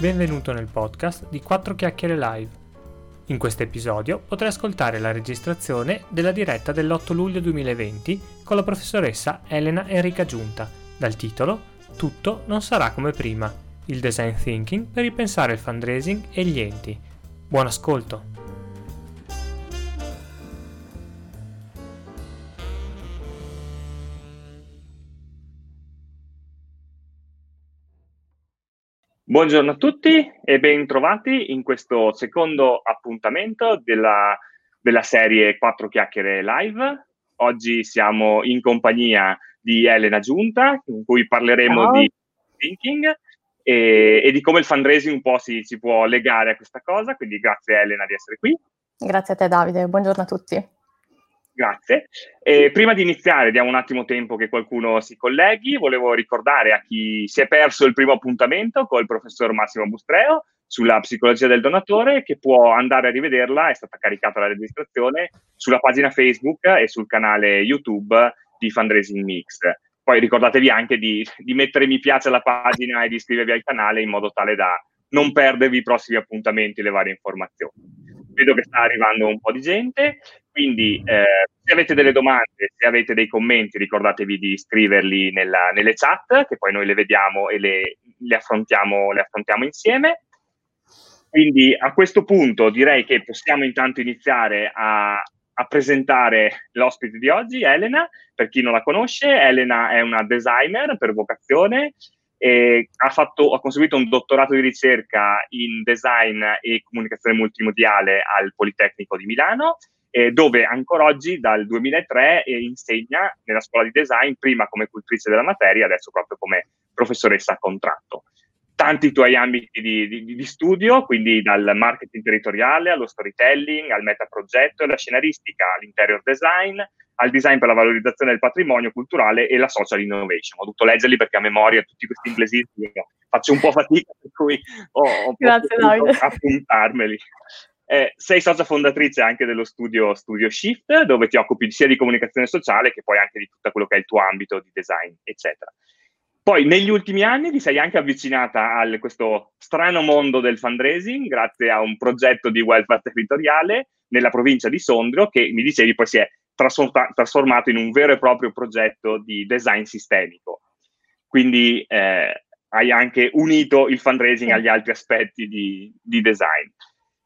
benvenuto nel podcast di 4 Chiacchiere Live. In questo episodio potrai ascoltare la registrazione della diretta dell'8 luglio 2020 con la professoressa Elena Enrica Giunta, dal titolo Tutto non sarà come prima, il design thinking per ripensare il fundraising e gli enti. Buon ascolto! Buongiorno a tutti e ben trovati in questo secondo appuntamento della, della, serie 4 chiacchiere live. Oggi siamo in compagnia di Elena Giunta, con cui parleremo Ciao. di thinking e, e, di come il fundraising un po' si, si può legare a questa cosa. Quindi grazie Elena di essere qui. Grazie a te Davide, buongiorno a tutti. Grazie. E prima di iniziare, diamo un attimo tempo che qualcuno si colleghi. Volevo ricordare a chi si è perso il primo appuntamento col professor Massimo Bustreo sulla psicologia del donatore, che può andare a rivederla, è stata caricata la registrazione sulla pagina Facebook e sul canale YouTube di Fundraising Mix. Poi ricordatevi anche di, di mettere mi piace alla pagina e di iscrivervi al canale in modo tale da non perdervi i prossimi appuntamenti e le varie informazioni. Vedo che sta arrivando un po' di gente. Quindi eh, se avete delle domande, se avete dei commenti, ricordatevi di scriverli nella, nelle chat, che poi noi le vediamo e le, le, affrontiamo, le affrontiamo insieme. Quindi a questo punto direi che possiamo intanto iniziare a, a, presentare l'ospite di oggi, Elena. Per chi non la conosce, Elena è una designer per vocazione ha, fatto, ha conseguito un dottorato di ricerca in design e comunicazione multimediale al Politecnico di Milano eh, dove ancora oggi dal 2003 eh, insegna nella scuola di design, prima come cultrice della materia, adesso proprio come professoressa a contratto. Tanti tuoi ambiti di, di, di studio, quindi dal marketing territoriale allo storytelling, al metaprogetto e alla scenaristica, all'interior design, al design per la valorizzazione del patrimonio culturale e la social innovation. Ho dovuto leggerli perché a memoria tutti questi inglesismi faccio un po' fatica, per cui ho, ho Grazie, appuntarmeli. Eh, sei socia fondatrice anche dello studio Studio Shift, dove ti occupi sia di comunicazione sociale che poi anche di tutto quello che è il tuo ambito di design, eccetera. Poi negli ultimi anni ti sei anche avvicinata a questo strano mondo del fundraising grazie a un progetto di welfare territoriale nella provincia di Sondrio che mi dicevi poi si è trasformato in un vero e proprio progetto di design sistemico. Quindi eh, hai anche unito il fundraising agli altri aspetti di, di design.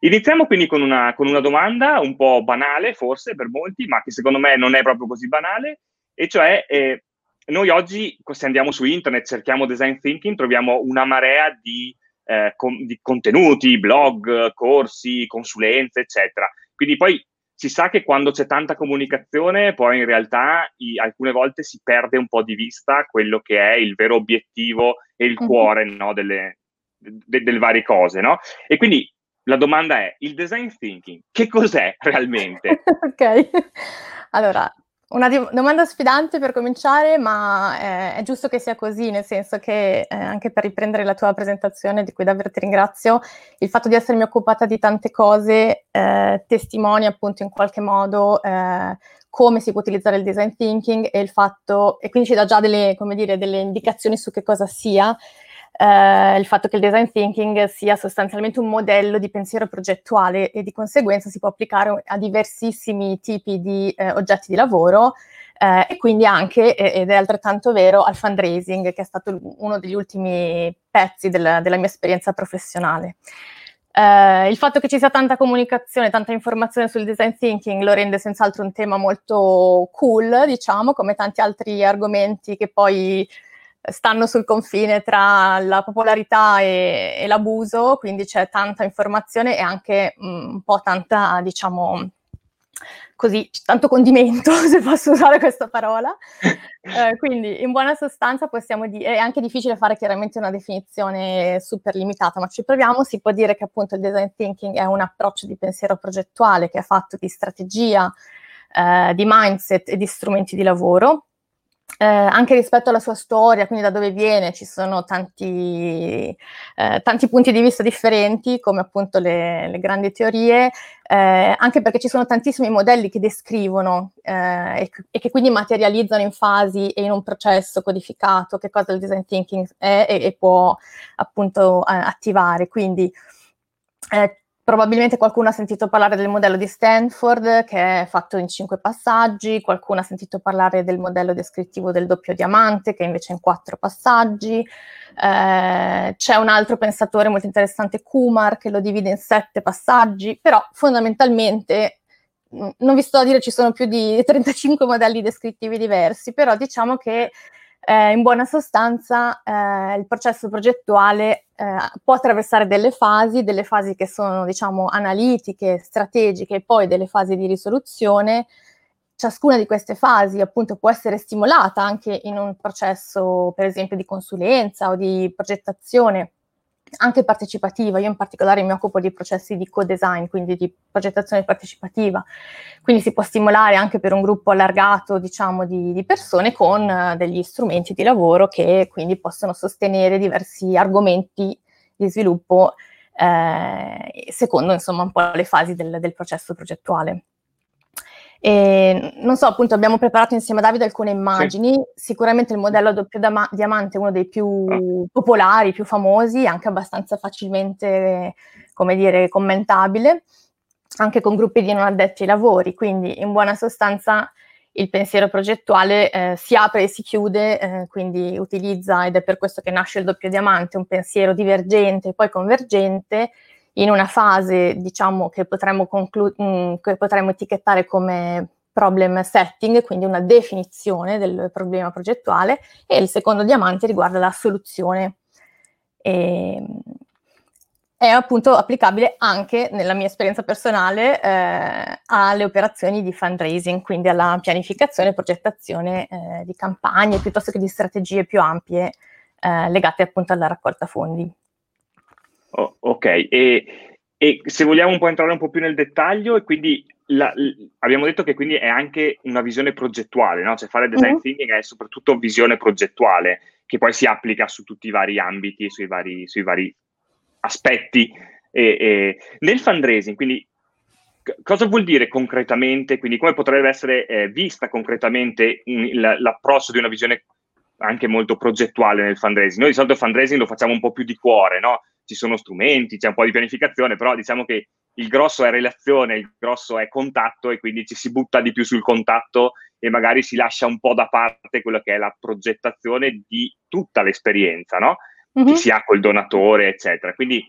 Iniziamo quindi con una, con una, domanda un po' banale, forse per molti, ma che secondo me non è proprio così banale, e cioè eh, noi oggi, se andiamo su internet, cerchiamo design thinking, troviamo una marea di, eh, con, di contenuti, blog, corsi, consulenze, eccetera. Quindi poi si sa che quando c'è tanta comunicazione, poi in realtà i, alcune volte si perde un po' di vista quello che è il vero obiettivo e il mhm. cuore no, delle, de, delle varie cose. No? E quindi la domanda è, il design thinking, che cos'è realmente? ok, allora, una di- domanda sfidante per cominciare, ma eh, è giusto che sia così, nel senso che eh, anche per riprendere la tua presentazione, di cui davvero ti ringrazio, il fatto di essermi occupata di tante cose eh, testimonia appunto in qualche modo eh, come si può utilizzare il design thinking e il fatto, e quindi ci dà già delle, dire, delle indicazioni su che cosa sia, eh, il fatto che il design thinking sia sostanzialmente un modello di pensiero progettuale e di conseguenza si può applicare a diversissimi tipi di eh, oggetti di lavoro eh, e quindi anche, ed è altrettanto vero, al fundraising, che è stato uno degli ultimi pezzi del, della mia esperienza professionale. Uh, il fatto che ci sia tanta comunicazione, tanta informazione sul design thinking lo rende senz'altro un tema molto cool, diciamo, come tanti altri argomenti che poi stanno sul confine tra la popolarità e, e l'abuso, quindi c'è tanta informazione e anche mh, mm, un po' tanta, diciamo, così, tanto condimento, se posso usare questa parola. Eh, quindi, in buona sostanza, possiamo dire, è anche difficile fare chiaramente una definizione super limitata, ma ci proviamo, si può dire che appunto il design thinking è un approccio di pensiero progettuale che è fatto di strategia, eh, di mindset e di strumenti di lavoro, eh, anche rispetto alla sua storia, quindi da dove viene, ci sono tanti, eh, tanti punti di vista differenti, come appunto le, le grandi teorie, eh, anche perché ci sono tantissimi modelli che descrivono eh, e, e, che quindi materializzano in fasi e in un processo codificato che cosa il design thinking è e, e può appunto eh, attivare. Quindi eh, Probabilmente qualcuno ha sentito parlare del modello di Stanford che è fatto in cinque passaggi, qualcuno ha sentito parlare del modello descrittivo del doppio diamante che invece è in quattro passaggi. Eh, c'è un altro pensatore molto interessante, Kumar, che lo divide in sette passaggi, però fondamentalmente mm, non vi sto a dire ci sono più di 35 modelli descrittivi diversi, però diciamo che eh, in buona sostanza eh, il processo progettuale eh, può attraversare delle fasi, delle fasi che sono diciamo analitiche, strategiche e poi delle fasi di risoluzione. Ciascuna di queste fasi appunto può essere stimolata anche in un processo per esempio di consulenza o di progettazione anche partecipativa. Io in particolare mi occupo di processi di co-design, quindi di progettazione partecipativa. Quindi si può stimolare anche per un gruppo allargato, diciamo, di, di persone con uh, degli strumenti di lavoro che quindi possono sostenere diversi argomenti di sviluppo eh, secondo insomma un po' le fasi del, del processo progettuale. E, non so, appunto, abbiamo preparato insieme a Davide alcune immagini. Sì. Sicuramente il modello a doppio dama- diamante è uno dei più ah. popolari, più famosi, anche abbastanza facilmente, come dire, commentabile, anche con gruppi di non addetti ai lavori. Quindi, in buona sostanza, il pensiero progettuale eh, si apre e si chiude, eh, quindi utilizza, ed è per questo che nasce il doppio diamante, un pensiero divergente e poi convergente in una fase, diciamo, che potremmo, conclu- mm, che potremmo etichettare come problem setting, quindi una definizione del problema progettuale, e il secondo diamante riguarda la soluzione. E, è appunto applicabile anche, nella mia esperienza personale, eh, alle operazioni di fundraising, quindi alla pianificazione e progettazione eh, di campagne piuttosto che di strategie più ampie eh, legate appunto alla raccolta fondi. Oh, ok, e, e, se vogliamo un po' entrare un po' più nel dettaglio, e quindi la, l, abbiamo detto che quindi è anche una visione progettuale, no? Cioè fare design mm-hmm. thinking è soprattutto visione progettuale, che poi si applica su tutti i vari ambiti, sui vari, sui vari aspetti. E, e, nel fundraising, quindi cosa vuol dire concretamente, quindi come potrebbe essere eh, vista concretamente in, l, l'approccio di una visione anche molto progettuale nel fundraising? Noi di solito il fundraising lo facciamo un po' più di cuore, no? Ci sono strumenti, c'è un po' di pianificazione, però diciamo che il grosso è relazione, il grosso è contatto e quindi ci si butta di più sul contatto e magari si lascia un po' da parte quello che è la progettazione di tutta l'esperienza, no? Mm-hmm. Che si ha col donatore, eccetera. Quindi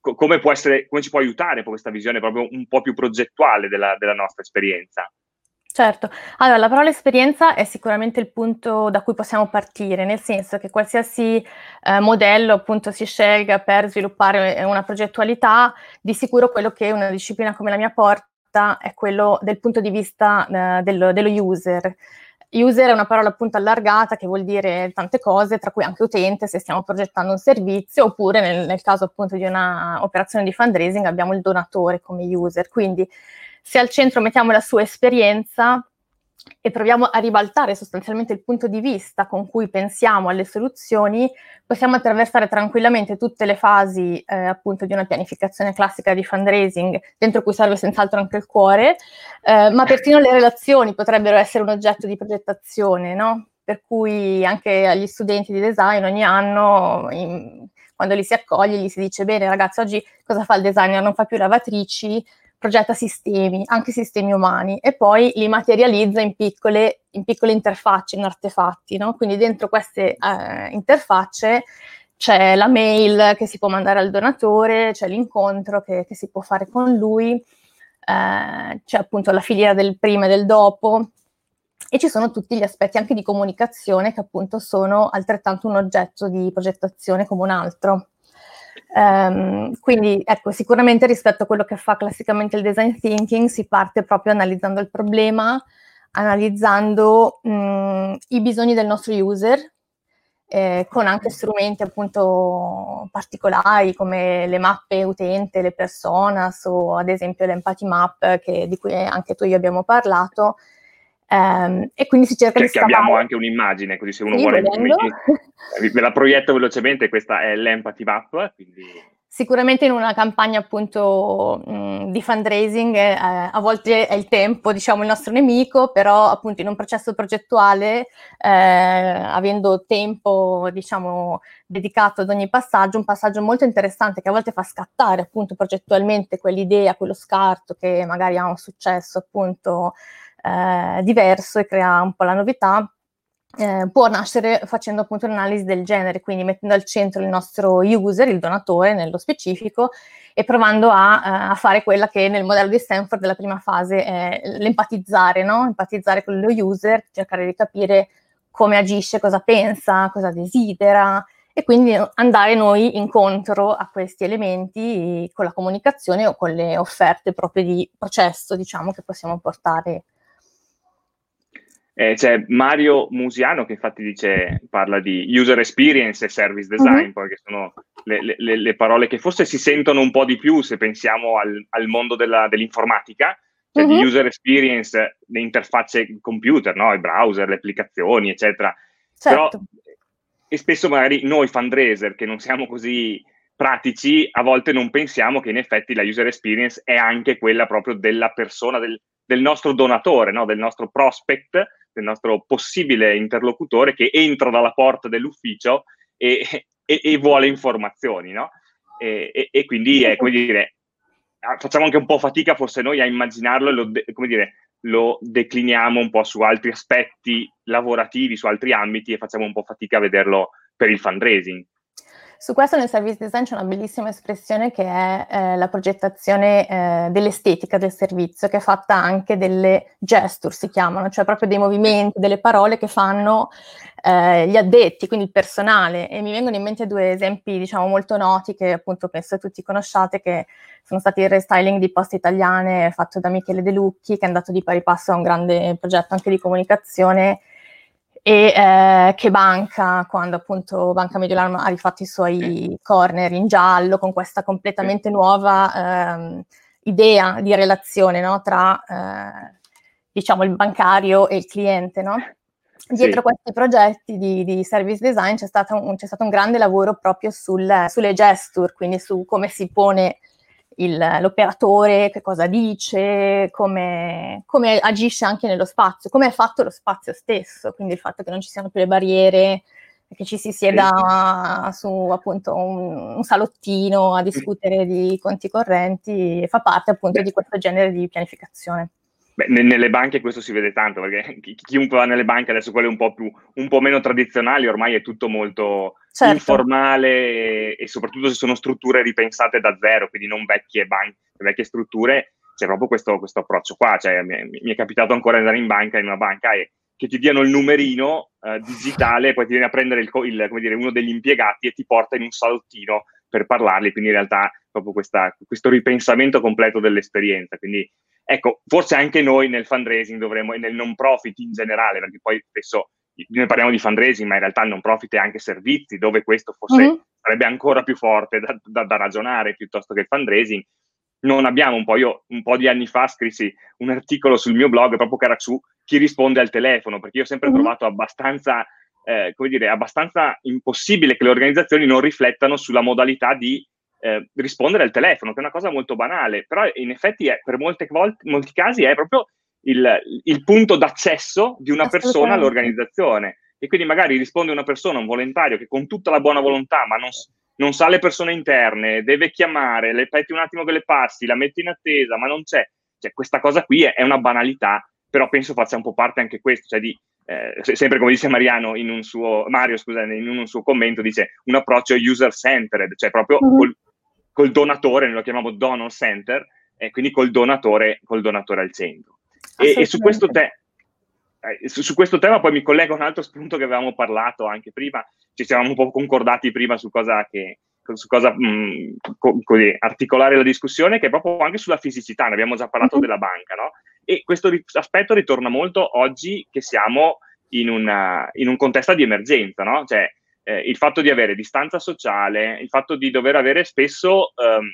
co- come, può essere, come ci può aiutare questa visione proprio un po' più progettuale della, della nostra esperienza? Certo, allora la parola esperienza è sicuramente il punto da cui possiamo partire, nel senso che qualsiasi eh, modello appunto si scelga per sviluppare una progettualità, di sicuro quello che una disciplina come la mia porta è quello del punto di vista eh, dello, dello user. User è una parola appunto allargata che vuol dire tante cose, tra cui anche utente se stiamo progettando un servizio, oppure nel, nel caso appunto di un'operazione di fundraising abbiamo il donatore come user. Quindi se al centro mettiamo la sua esperienza e proviamo a ribaltare sostanzialmente il punto di vista con cui pensiamo alle soluzioni, possiamo attraversare tranquillamente tutte le fasi eh, appunto di una pianificazione classica di fundraising, dentro cui serve senz'altro anche il cuore, eh, ma persino le relazioni potrebbero essere un oggetto di progettazione, no? Per cui anche agli studenti di design ogni anno, in, quando li si accoglie, gli si dice bene ragazzi, oggi cosa fa il designer? Non fa più lavatrici, progetta sistemi, anche sistemi umani, e poi li materializza in piccole, in piccole interfacce, in artefatti. No? Quindi dentro queste eh, interfacce c'è la mail che si può mandare al donatore, c'è l'incontro che, che si può fare con lui, eh, c'è appunto la filiera del prima e del dopo, e ci sono tutti gli aspetti anche di comunicazione che appunto sono altrettanto un oggetto di progettazione come un altro. Um, quindi ecco, sicuramente rispetto a quello che fa classicamente il design thinking si parte proprio analizzando il problema, analizzando mh, i bisogni del nostro user, eh, con anche strumenti appunto particolari come le mappe utente, le personas o ad esempio l'empathy map che, di cui anche tu e io abbiamo parlato, Um, e quindi si cerca che, di scavare. abbiamo anche un'immagine, così se uno sì, vuole... Ve la proietto velocemente, questa è l'Empathy Map, quindi Sicuramente in una campagna appunto mh, di fundraising eh, a volte è il tempo, diciamo, il nostro nemico, però appunto in un processo progettuale, eh, avendo tempo, diciamo, dedicato ad ogni passaggio, un passaggio molto interessante che a volte fa scattare appunto progettualmente quell'idea, quello scarto che magari ha un successo appunto eh, diverso e crea un po' la novità, eh, può nascere facendo appunto un'analisi del genere, quindi mettendo al centro il nostro user, il donatore nello specifico, e provando a, uh, a fare quella che nel modello di Stanford della prima fase è l'empatizzare, no? empatizzare con lo user, cercare di capire come agisce, cosa pensa, cosa desidera e quindi andare noi incontro a questi elementi con la comunicazione o con le offerte proprio di processo, diciamo, che possiamo portare eh, c'è Mario Musiano che infatti dice, parla di user experience e service design, uh-huh. poi che sono le, le, le, parole che forse si sentono un po' di più se pensiamo al, al mondo della, dell'informatica, cioè uh-huh. di user experience, le interfacce computer, no? i browser, le applicazioni, eccetera. Certo. Però, e spesso magari noi fundraiser che non siamo così pratici, a volte non pensiamo che in effetti la user experience è anche quella proprio della persona, del, del nostro donatore, no? del nostro prospect, del nostro possibile interlocutore che entra dalla porta dell'ufficio e, e, e vuole informazioni, no? E, e, quindi è come dire, ah, facciamo anche un po' fatica forse noi a immaginarlo e lo, come dire, lo decliniamo un po' su altri aspetti lavorativi, su altri ambiti e facciamo un po' fatica a vederlo per il fundraising. Su questo nel service design c'è una bellissima espressione che è eh, la progettazione eh, dell'estetica del servizio, che è fatta anche delle gesture, si chiamano, cioè proprio dei movimenti, delle parole che fanno eh, gli addetti, quindi il personale. E mi vengono in mente due esempi, diciamo, molto noti che appunto penso tutti conosciate, che sono stati il restyling di Poste Italiane fatto da Michele De Lucchi, che è andato di pari passo a un grande progetto anche di comunicazione e eh, che Banca, quando appunto Banca Mediolanum ha rifatto i suoi corner in giallo con questa completamente nuova ehm, idea di relazione no? tra eh, diciamo il bancario e il cliente. No? Dietro sì. questi progetti di, di, service design c'è stato, un, c'è stato un grande lavoro proprio sul, sulle gesture, quindi su come si pone il, l'operatore, che cosa dice, come, come, agisce anche nello spazio, come è fatto lo spazio stesso, quindi il fatto che non ci siano più le barriere, che ci si sieda su appunto un, un salottino a discutere di conti correnti, fa parte appunto di questo genere di pianificazione. Beh, nelle banche questo si vede tanto, perché chi, chiunque va nelle banche, adesso quelle un po', più, un po' meno tradizionali, ormai è tutto molto certo. informale e, soprattutto se sono strutture ripensate da zero, quindi non vecchie, banche, vecchie strutture, c'è proprio questo, questo approccio qua. Cioè, mi, mi, è capitato ancora di andare in banca, in una banca, e che ti diano il numerino eh, digitale poi ti viene a prendere il, il, dire, uno degli impiegati e ti porta in un salottino per parlarli, quindi in realtà proprio questa, questo ripensamento completo dell'esperienza. Quindi ecco, forse anche noi nel fundraising dovremmo, e nel non profit in generale, perché poi spesso noi parliamo di fundraising, ma in realtà il non profit è anche servizi, dove questo forse mm-hmm. sarebbe ancora più forte da, da, da, ragionare piuttosto che il fundraising. Non abbiamo un po', io un po' di anni fa scrissi un articolo sul mio blog proprio che era su chi risponde al telefono, perché io ho sempre mm-hmm. trovato abbastanza, eh, come dire, abbastanza impossibile che le organizzazioni non riflettano sulla modalità di eh, rispondere al telefono, che è una cosa molto banale, però in effetti è, per molte volte, molti casi è proprio il, il punto d'accesso di una persona all'organizzazione. E quindi magari risponde una persona, un volontario, che con tutta la buona volontà, ma non, non sa le persone interne, deve chiamare, le petti un attimo che le passi, la metti in attesa, ma non c'è. Cioè, questa cosa qui è, è una banalità, però penso faccia un po' parte anche questo, cioè di, eh, sempre come dice Mariano in un suo, Mario, scusa, in un suo commento, dice un approccio user-centered, cioè proprio mm-hmm. col, col, donatore, noi lo chiamiamo donor center, e quindi col donatore, col donatore al centro. E, e su, questo te, eh, su, su, questo tema poi mi collego a un altro spunto che avevamo parlato anche prima, ci siamo un po' concordati prima su cosa, che, su cosa mh, mm, co- così, articolare la discussione, che è proprio anche sulla fisicità, ne abbiamo già parlato uh-huh. della banca, no? E questo ri- aspetto ritorna molto oggi che siamo in, una, in un contesto di emergenza, no? Cioè, eh, il fatto di avere distanza sociale, il fatto di dover avere spesso ehm,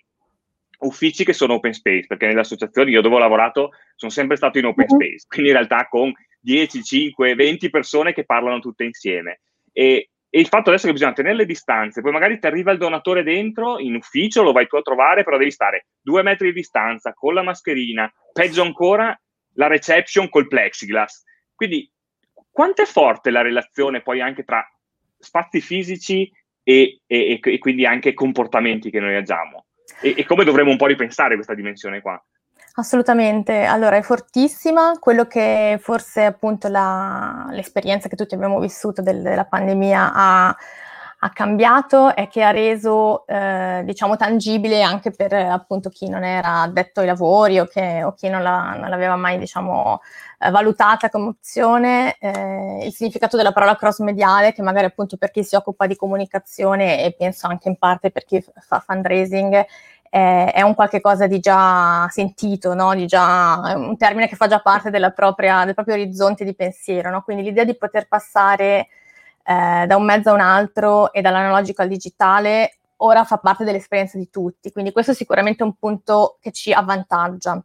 uffici che sono open space, perché nelle associazioni io dove ho lavorato sono sempre stato in open mhm. space, quindi in realtà con 10, 5, 20 persone che parlano tutte insieme. E, e il fatto adesso che bisogna tenere le distanze, poi magari ti arriva il donatore dentro, in ufficio, lo vai tu a trovare, però devi stare due metri di distanza, con la mascherina, peggio ancora la reception col plexiglass. Quindi quanto è forte la relazione poi anche tra spazi fisici e, e, e quindi anche comportamenti che noi agiamo? E, e come dovremmo un po' ripensare questa dimensione qua? Assolutamente, allora è fortissima, quello che forse appunto la, l'esperienza che tutti abbiamo vissuto del, della pandemia ha, ha, cambiato è che ha reso eh, diciamo tangibile anche per appunto chi non era addetto ai lavori o, che, o chi non, la, non, l'aveva mai diciamo eh, valutata come opzione eh, il significato della parola cross mediale che magari appunto per chi si occupa di comunicazione e penso anche in parte per chi fa fundraising è, è un qualche cosa di già sentito, no? di già, un termine che fa già parte propria, del proprio orizzonte di pensiero. No? Quindi l'idea di poter passare eh, da un mezzo a un altro e dall'analogico al digitale ora fa parte dell'esperienza di tutti, quindi questo è sicuramente un punto che ci avvantaggia.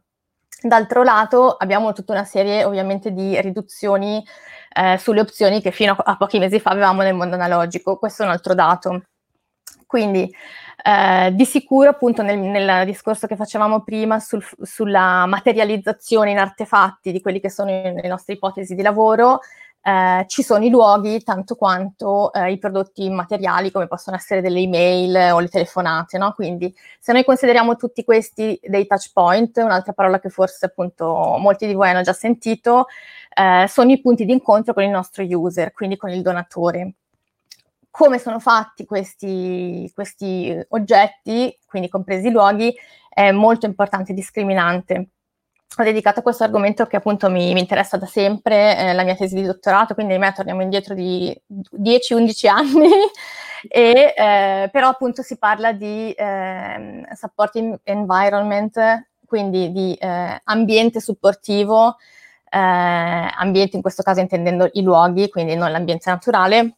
D'altro lato abbiamo tutta una serie ovviamente di riduzioni eh, sulle opzioni che fino a, pochi mesi fa avevamo nel mondo analogico, questo è un altro dato. Quindi eh, di sicuro, appunto, nel, nel, discorso che facevamo prima sul, sulla materializzazione in artefatti di quelli che sono le nostre ipotesi di lavoro, eh, ci sono i luoghi tanto quanto eh, i prodotti materiali, come possono essere delle email o le telefonate, no? Quindi, se noi consideriamo tutti questi dei touch point, un'altra parola che forse appunto molti di voi hanno già sentito, eh, sono i punti di incontro con il nostro user, quindi con il donatore come sono fatti questi, questi oggetti, quindi compresi i luoghi, è molto importante e discriminante. Ho dedicato a questo argomento che appunto mi, mi interessa da sempre, eh, la mia tesi di dottorato, quindi ahimè torniamo indietro di 10-11 anni, e, eh, però appunto si parla di eh, supporting environment, quindi di eh, ambiente supportivo, eh, ambiente in questo caso intendendo i luoghi, quindi non l'ambiente naturale,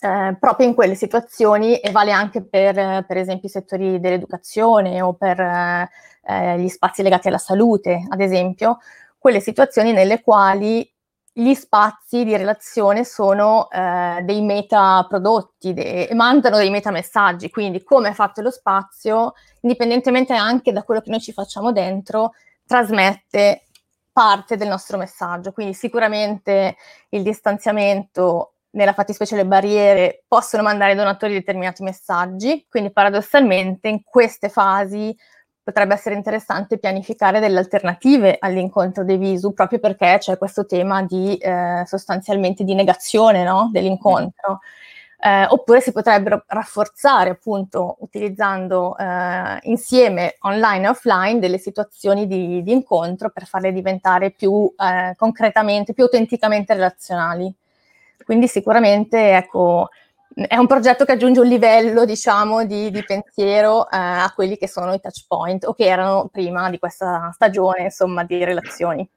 eh, proprio in quelle situazioni e vale anche per, per esempio, i settori dell'educazione o per eh, gli spazi legati alla salute, ad esempio, quelle situazioni nelle quali gli spazi di relazione sono eh, dei metaprodotti de- mandano dei metamessaggi, quindi come è fatto lo spazio, indipendentemente anche da quello che noi ci facciamo dentro, trasmette parte del nostro messaggio. Quindi sicuramente il distanziamento nella fattispecie le barriere, possono mandare ai donatori determinati messaggi, quindi paradossalmente in queste fasi potrebbe essere interessante pianificare delle alternative all'incontro dei visu, proprio perché c'è questo tema di eh, sostanzialmente di negazione no? dell'incontro. Eh, oppure si potrebbero rafforzare appunto utilizzando eh, insieme online e offline delle situazioni di, di, incontro per farle diventare più eh, concretamente, più autenticamente relazionali. Quindi sicuramente ecco, è un progetto che aggiunge un livello diciamo, di, di pensiero eh, a quelli che sono i touch point o che erano prima di questa stagione insomma, di relazioni.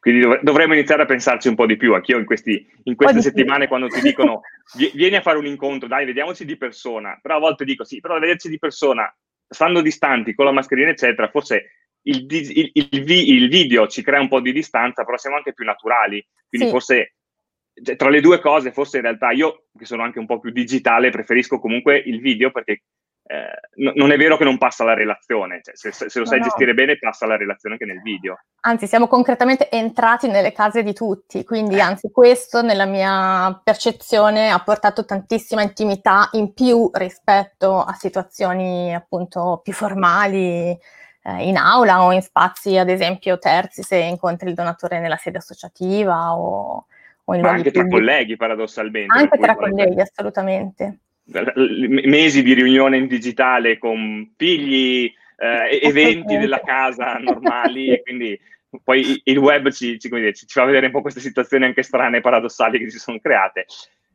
Quindi dov- dovremmo iniziare a pensarci un po' di più. Anch'io in, questi, in queste settimane, più. quando ti dicono vieni a fare un incontro, dai, vediamoci di persona. Però a volte dico sì, però vederci di persona, stando distanti, con la mascherina, eccetera, forse il, il, il, il, video ci crea un po' di distanza, però siamo anche più naturali. Quindi sì. forse cioè, tra le due cose, forse in realtà io, che sono anche un po' più digitale, preferisco comunque il video perché eh, non è vero che non passa la relazione, cioè, se, se, lo sai no, gestire bene passa la relazione anche nel video. Anzi, siamo concretamente entrati nelle case di tutti, quindi anzi questo nella mia percezione ha portato tantissima intimità in più rispetto a situazioni appunto più formali eh, in aula o in spazi ad esempio terzi se incontri il donatore nella sede associativa o anche tra colleghi, paradossalmente. Anche tra colleghi, assolutamente. Mesi di riunione in digitale con figli, eh, eventi della casa normali, e quindi poi il web ci, ci, dire, ci, fa vedere un po' queste situazioni anche strane e paradossali che si sono create.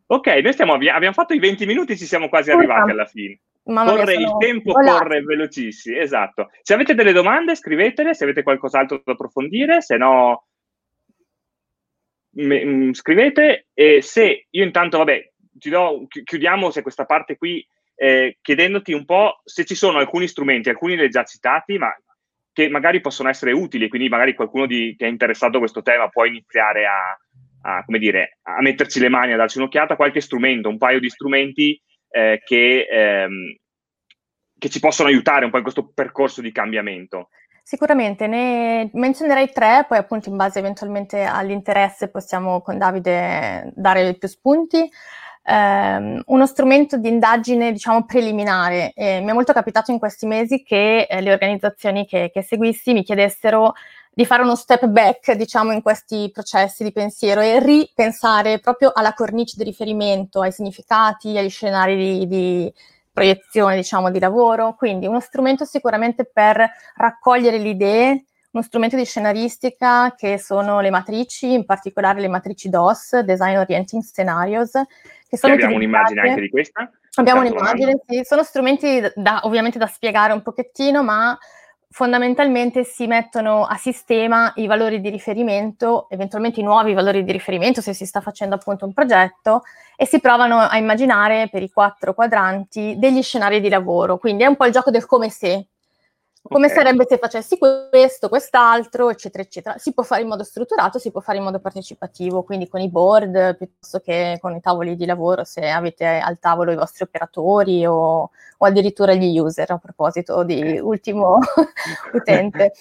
Ok, noi stiamo, abbiamo fatto i 20 minuti, ci siamo quasi arrivati alla fine. Mamma corre il tempo, volati. corre velocissimo, esatto. Se avete delle domande, scrivetele, se avete qualcos'altro da approfondire, se no mm, scrivete e se io intanto, vabbè, do, chiudiamo se questa parte qui eh, chiedendoti un po' se ci sono alcuni strumenti, alcuni li hai già citati, ma che magari possono essere utili, quindi magari qualcuno di, che è interessato a questo tema può iniziare a, a, dire, a metterci le mani, a darci un'occhiata, qualche strumento, un paio di strumenti eh, che, ehm, che ci possono aiutare un po' in questo percorso di cambiamento. Sicuramente, ne menzionerei tre, poi appunto in base eventualmente all'interesse possiamo con Davide dare più spunti. Um, uno strumento di indagine, diciamo, preliminare. Eh, mi è molto capitato in questi mesi che eh, le organizzazioni che, che, seguissi mi chiedessero di fare uno step back, diciamo, in questi processi di pensiero e ripensare proprio alla cornice di riferimento, ai significati, agli scenari di, di proiezione, diciamo, di lavoro. Quindi uno strumento sicuramente per raccogliere le idee, uno strumento di scenaristica che sono le matrici, in particolare le matrici DOS, Design Orienting Scenarios, che sono abbiamo un'immagine anche di questa. Abbiamo un'immagine, sì. Sono strumenti da, ovviamente da spiegare un pochettino, ma fondamentalmente si mettono a sistema i valori di riferimento, eventualmente i nuovi valori di riferimento se si sta facendo appunto un progetto e si provano a immaginare per i quattro quadranti degli scenari di lavoro. Quindi è un po' il gioco del come se, come okay. sarebbe se facessi questo, quest'altro, eccetera, eccetera. Si può fare in modo strutturato, si può fare in modo partecipativo, quindi con i board piuttosto che con i tavoli di lavoro, se avete al tavolo i vostri operatori o, o addirittura gli user, a proposito di ultimo utente.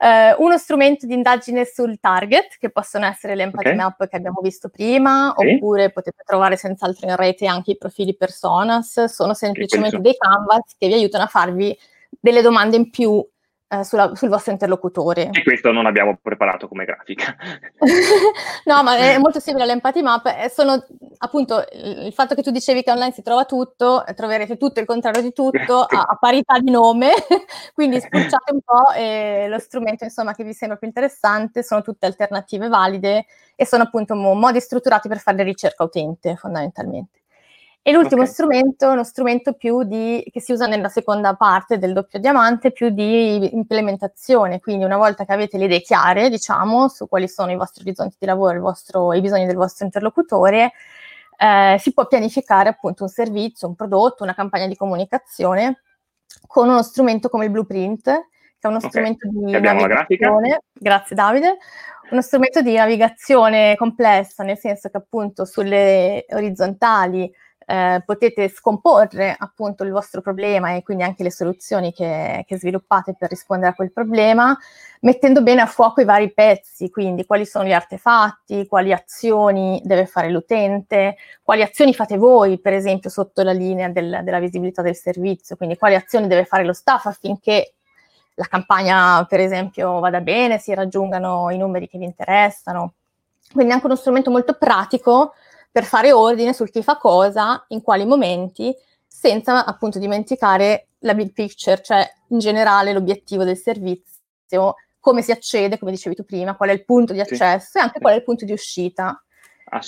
Uh, uno strumento di indagine sul target, che possono essere le empathy okay. map che abbiamo visto prima, okay. oppure potete trovare senz'altro in rete anche i profili personas, sono semplicemente dei canvas che vi aiutano a farvi delle domande in più eh, sulla, sul vostro interlocutore. E questo non abbiamo preparato come grafica. no, ma è molto simile all'empathy map. Eh, sono appunto il fatto che tu dicevi che online si trova tutto, eh, troverete tutto il contrario di tutto a, a parità di nome, quindi spulciate un po' e lo strumento insomma che vi sembra più interessante sono tutte alternative valide e sono appunto modi strutturati per fare ricerca utente fondamentalmente. E l'ultimo okay. strumento è uno strumento più di, che si usa nella seconda parte del doppio diamante, più di implementazione. Quindi una volta che avete le idee chiare, diciamo, su quali sono i vostri orizzonti di lavoro, vostro, i bisogni del vostro interlocutore, eh, si può pianificare appunto un servizio, un prodotto, una campagna di comunicazione con uno strumento come il blueprint, che è uno okay. strumento di navigazione. Grazie Davide uno strumento di navigazione complessa, nel senso che appunto sulle orizzontali eh, potete scomporre appunto il vostro problema e quindi anche le soluzioni che, che, sviluppate per rispondere a quel problema, mettendo bene a fuoco i vari pezzi, quindi quali sono gli artefatti, quali azioni deve fare l'utente, quali azioni fate voi, per esempio, sotto la linea del, della visibilità del servizio, quindi quali azioni deve fare lo staff affinché la campagna, per esempio, vada bene, si raggiungano i numeri che vi interessano. Quindi anche uno strumento molto pratico per fare ordine sul chi fa cosa, in quali momenti, senza appunto dimenticare la big picture, cioè in generale l'obiettivo del servizio, come si accede, come dicevi tu prima, qual è il punto di accesso sì. e anche qual è il punto di uscita.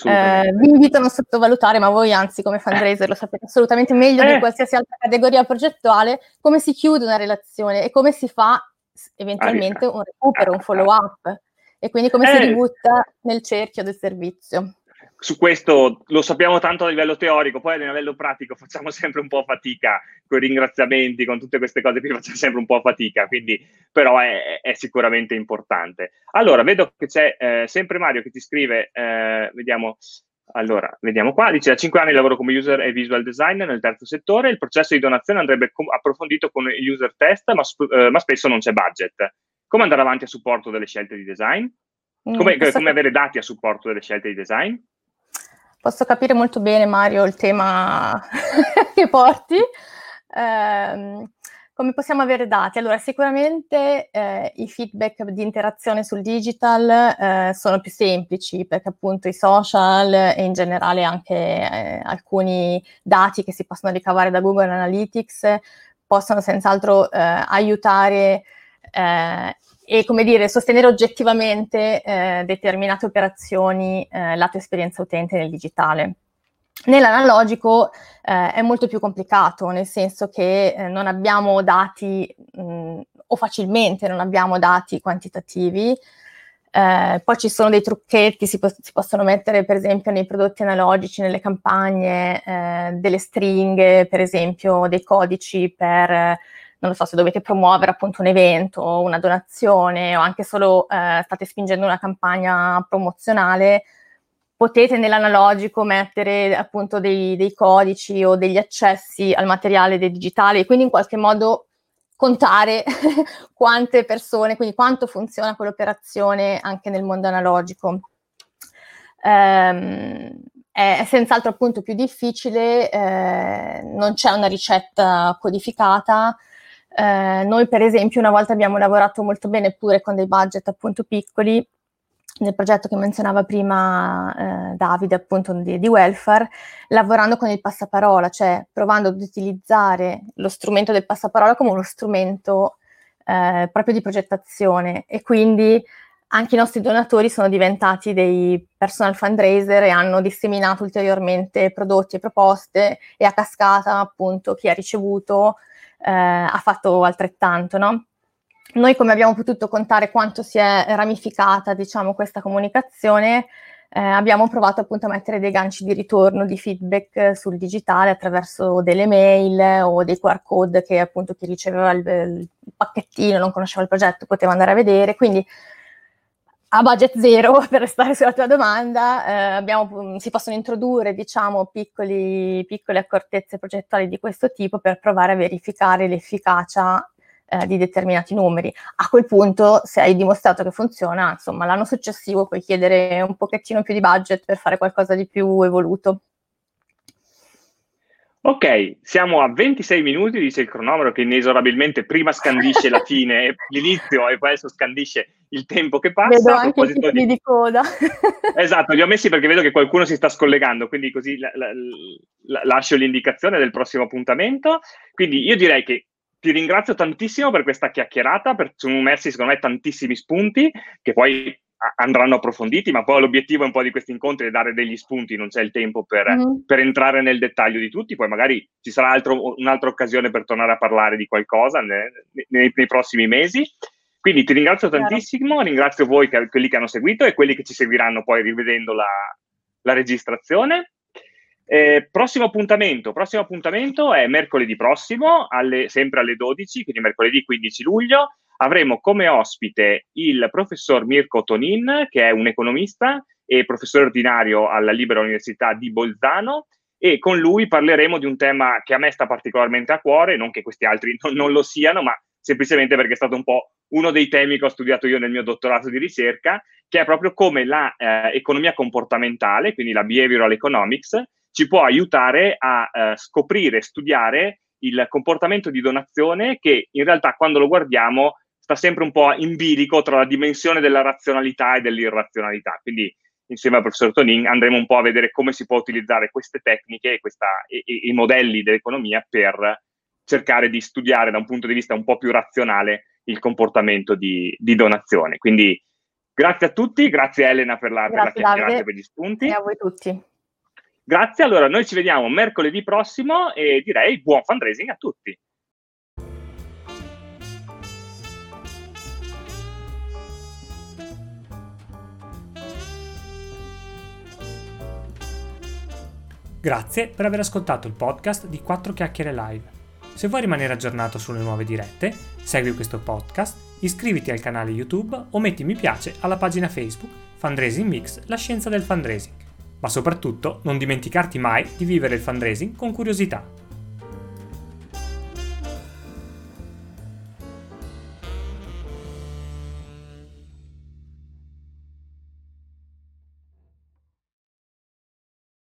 Eh, vi invito a non sottovalutare, ma voi anzi come fundraiser lo sapete assolutamente meglio eh. di qualsiasi altra categoria progettuale, come si chiude una relazione e come si fa eventualmente un recupero, un follow up e quindi come eh. si ributta nel cerchio del servizio su questo lo sappiamo tanto a livello teorico, poi a livello pratico facciamo sempre un po' fatica con i ringraziamenti, con tutte queste cose qui facciamo sempre un po' fatica, quindi però è, è sicuramente importante. Allora, vedo che c'è eh, sempre Mario che ti scrive, eh, vediamo, allora, vediamo qua, dice da 5 anni lavoro come user e visual designer nel terzo settore, il processo di donazione andrebbe approfondito con il user test, ma, eh, ma, spesso non c'è budget. Come andare avanti a supporto delle scelte di design? Come, mm, come avere dati a supporto delle scelte di design? Posso capire molto bene, Mario, il tema che porti. Eh, come possiamo avere dati? Allora, sicuramente eh, i feedback di interazione sul digital eh, sono più semplici perché appunto i social e in generale anche eh, alcuni dati che si possono ricavare da Google Analytics possono senz'altro eh, aiutare eh, e come dire, sostenere oggettivamente eh, determinate operazioni eh, lato esperienza utente nel digitale. Nell'analogico eh, è molto più complicato, nel senso che eh, non abbiamo dati mh, o facilmente non abbiamo dati quantitativi. Eh, poi ci sono dei trucchetti, si, po- si, possono mettere per esempio nei prodotti analogici, nelle campagne, eh, delle stringhe, per esempio dei codici per non lo so, se dovete promuovere appunto un evento, una donazione o anche solo eh, state spingendo una campagna promozionale, potete nell'analogico mettere appunto dei, dei codici o degli accessi al materiale digitale e quindi in qualche modo contare quante persone, quindi quanto funziona quell'operazione anche nel mondo analogico. È, è, senz'altro appunto più difficile, eh, non c'è una ricetta codificata. Eh, noi per esempio una volta abbiamo lavorato molto bene pure con dei budget appunto piccoli nel progetto che menzionava prima eh, Davide, appunto di, di, welfare, lavorando con il passaparola, cioè provando ad utilizzare lo strumento del passaparola come uno strumento eh, proprio di progettazione. E quindi anche i nostri donatori sono diventati dei personal fundraiser e hanno disseminato ulteriormente prodotti e proposte e a cascata appunto chi ha ricevuto ha fatto altrettanto, no? Noi come abbiamo potuto contare quanto si è ramificata, diciamo, questa comunicazione, eh, abbiamo provato appunto a mettere dei ganci di ritorno, di feedback sul digitale attraverso delle mail o dei QR code che appunto chi riceveva il, il pacchettino, non conosceva il progetto, poteva andare a vedere. Quindi a budget zero, per restare sulla tua domanda, eh, abbiamo, si possono introdurre diciamo, piccoli, piccole accortezze progettuali di questo tipo per provare a verificare l'efficacia eh, di determinati numeri. A quel punto, se hai dimostrato che funziona, insomma, l'anno successivo puoi chiedere un pochettino più di budget per fare qualcosa di più evoluto. Ok, siamo a 26 minuti, dice il cronometro che inesorabilmente prima scandisce la fine, l'inizio e poi adesso scandisce il tempo che passa. Vedo anche i di... di coda. esatto, li ho messi perché vedo che qualcuno si sta scollegando, quindi così la, la, la, lascio l'indicazione del prossimo appuntamento. Quindi io direi che ti ringrazio tantissimo per questa chiacchierata, per, sono emersi secondo me tantissimi spunti che poi andranno approfonditi, ma poi l'obiettivo un po' di questi incontri è dare degli spunti, non c'è il tempo per, mm-hmm. per entrare nel dettaglio di tutti, poi magari ci sarà altro, un'altra occasione per tornare a parlare di qualcosa nei, nei, nei prossimi mesi. Quindi ti ringrazio tantissimo, ringrazio voi, che, quelli che hanno seguito e quelli che ci seguiranno poi rivedendo la, la registrazione. Eh, prossimo appuntamento, prossimo appuntamento è mercoledì prossimo, alle, sempre alle 12, quindi mercoledì 15 luglio. Avremo come ospite il professor Mirko Tonin, che è un economista e professore ordinario alla Libera Università di Bolzano, e con lui parleremo di un tema che a me sta particolarmente a cuore, non che questi altri non, non lo siano, ma semplicemente perché è stato un po' uno dei temi che ho studiato io nel mio dottorato di ricerca, che è proprio come l'economia eh, comportamentale, quindi la behavioral economics, ci può aiutare a eh, scoprire, studiare il comportamento di donazione che in realtà quando lo guardiamo sta sempre un po' in bilico tra la dimensione della razionalità e dell'irrazionalità. Quindi insieme al professor Tonin andremo un po' a vedere come si può utilizzare queste tecniche questa, e, e, i modelli dell'economia per cercare di studiare da un punto di vista un po' più razionale il comportamento di, di donazione. Quindi grazie a tutti, grazie Elena per la, grazie, per la chiacchierata e per gli spunti. E a voi tutti. Grazie, allora noi ci vediamo mercoledì prossimo e direi buon fundraising a tutti. Grazie per aver ascoltato il podcast di 4 chiacchiere live. Se vuoi rimanere aggiornato sulle nuove dirette, segui questo podcast, iscriviti al canale YouTube o metti mi piace alla pagina Facebook Fundraising Mix, la scienza del fundraising ma soprattutto non dimenticarti mai di vivere il fundraising con curiosità.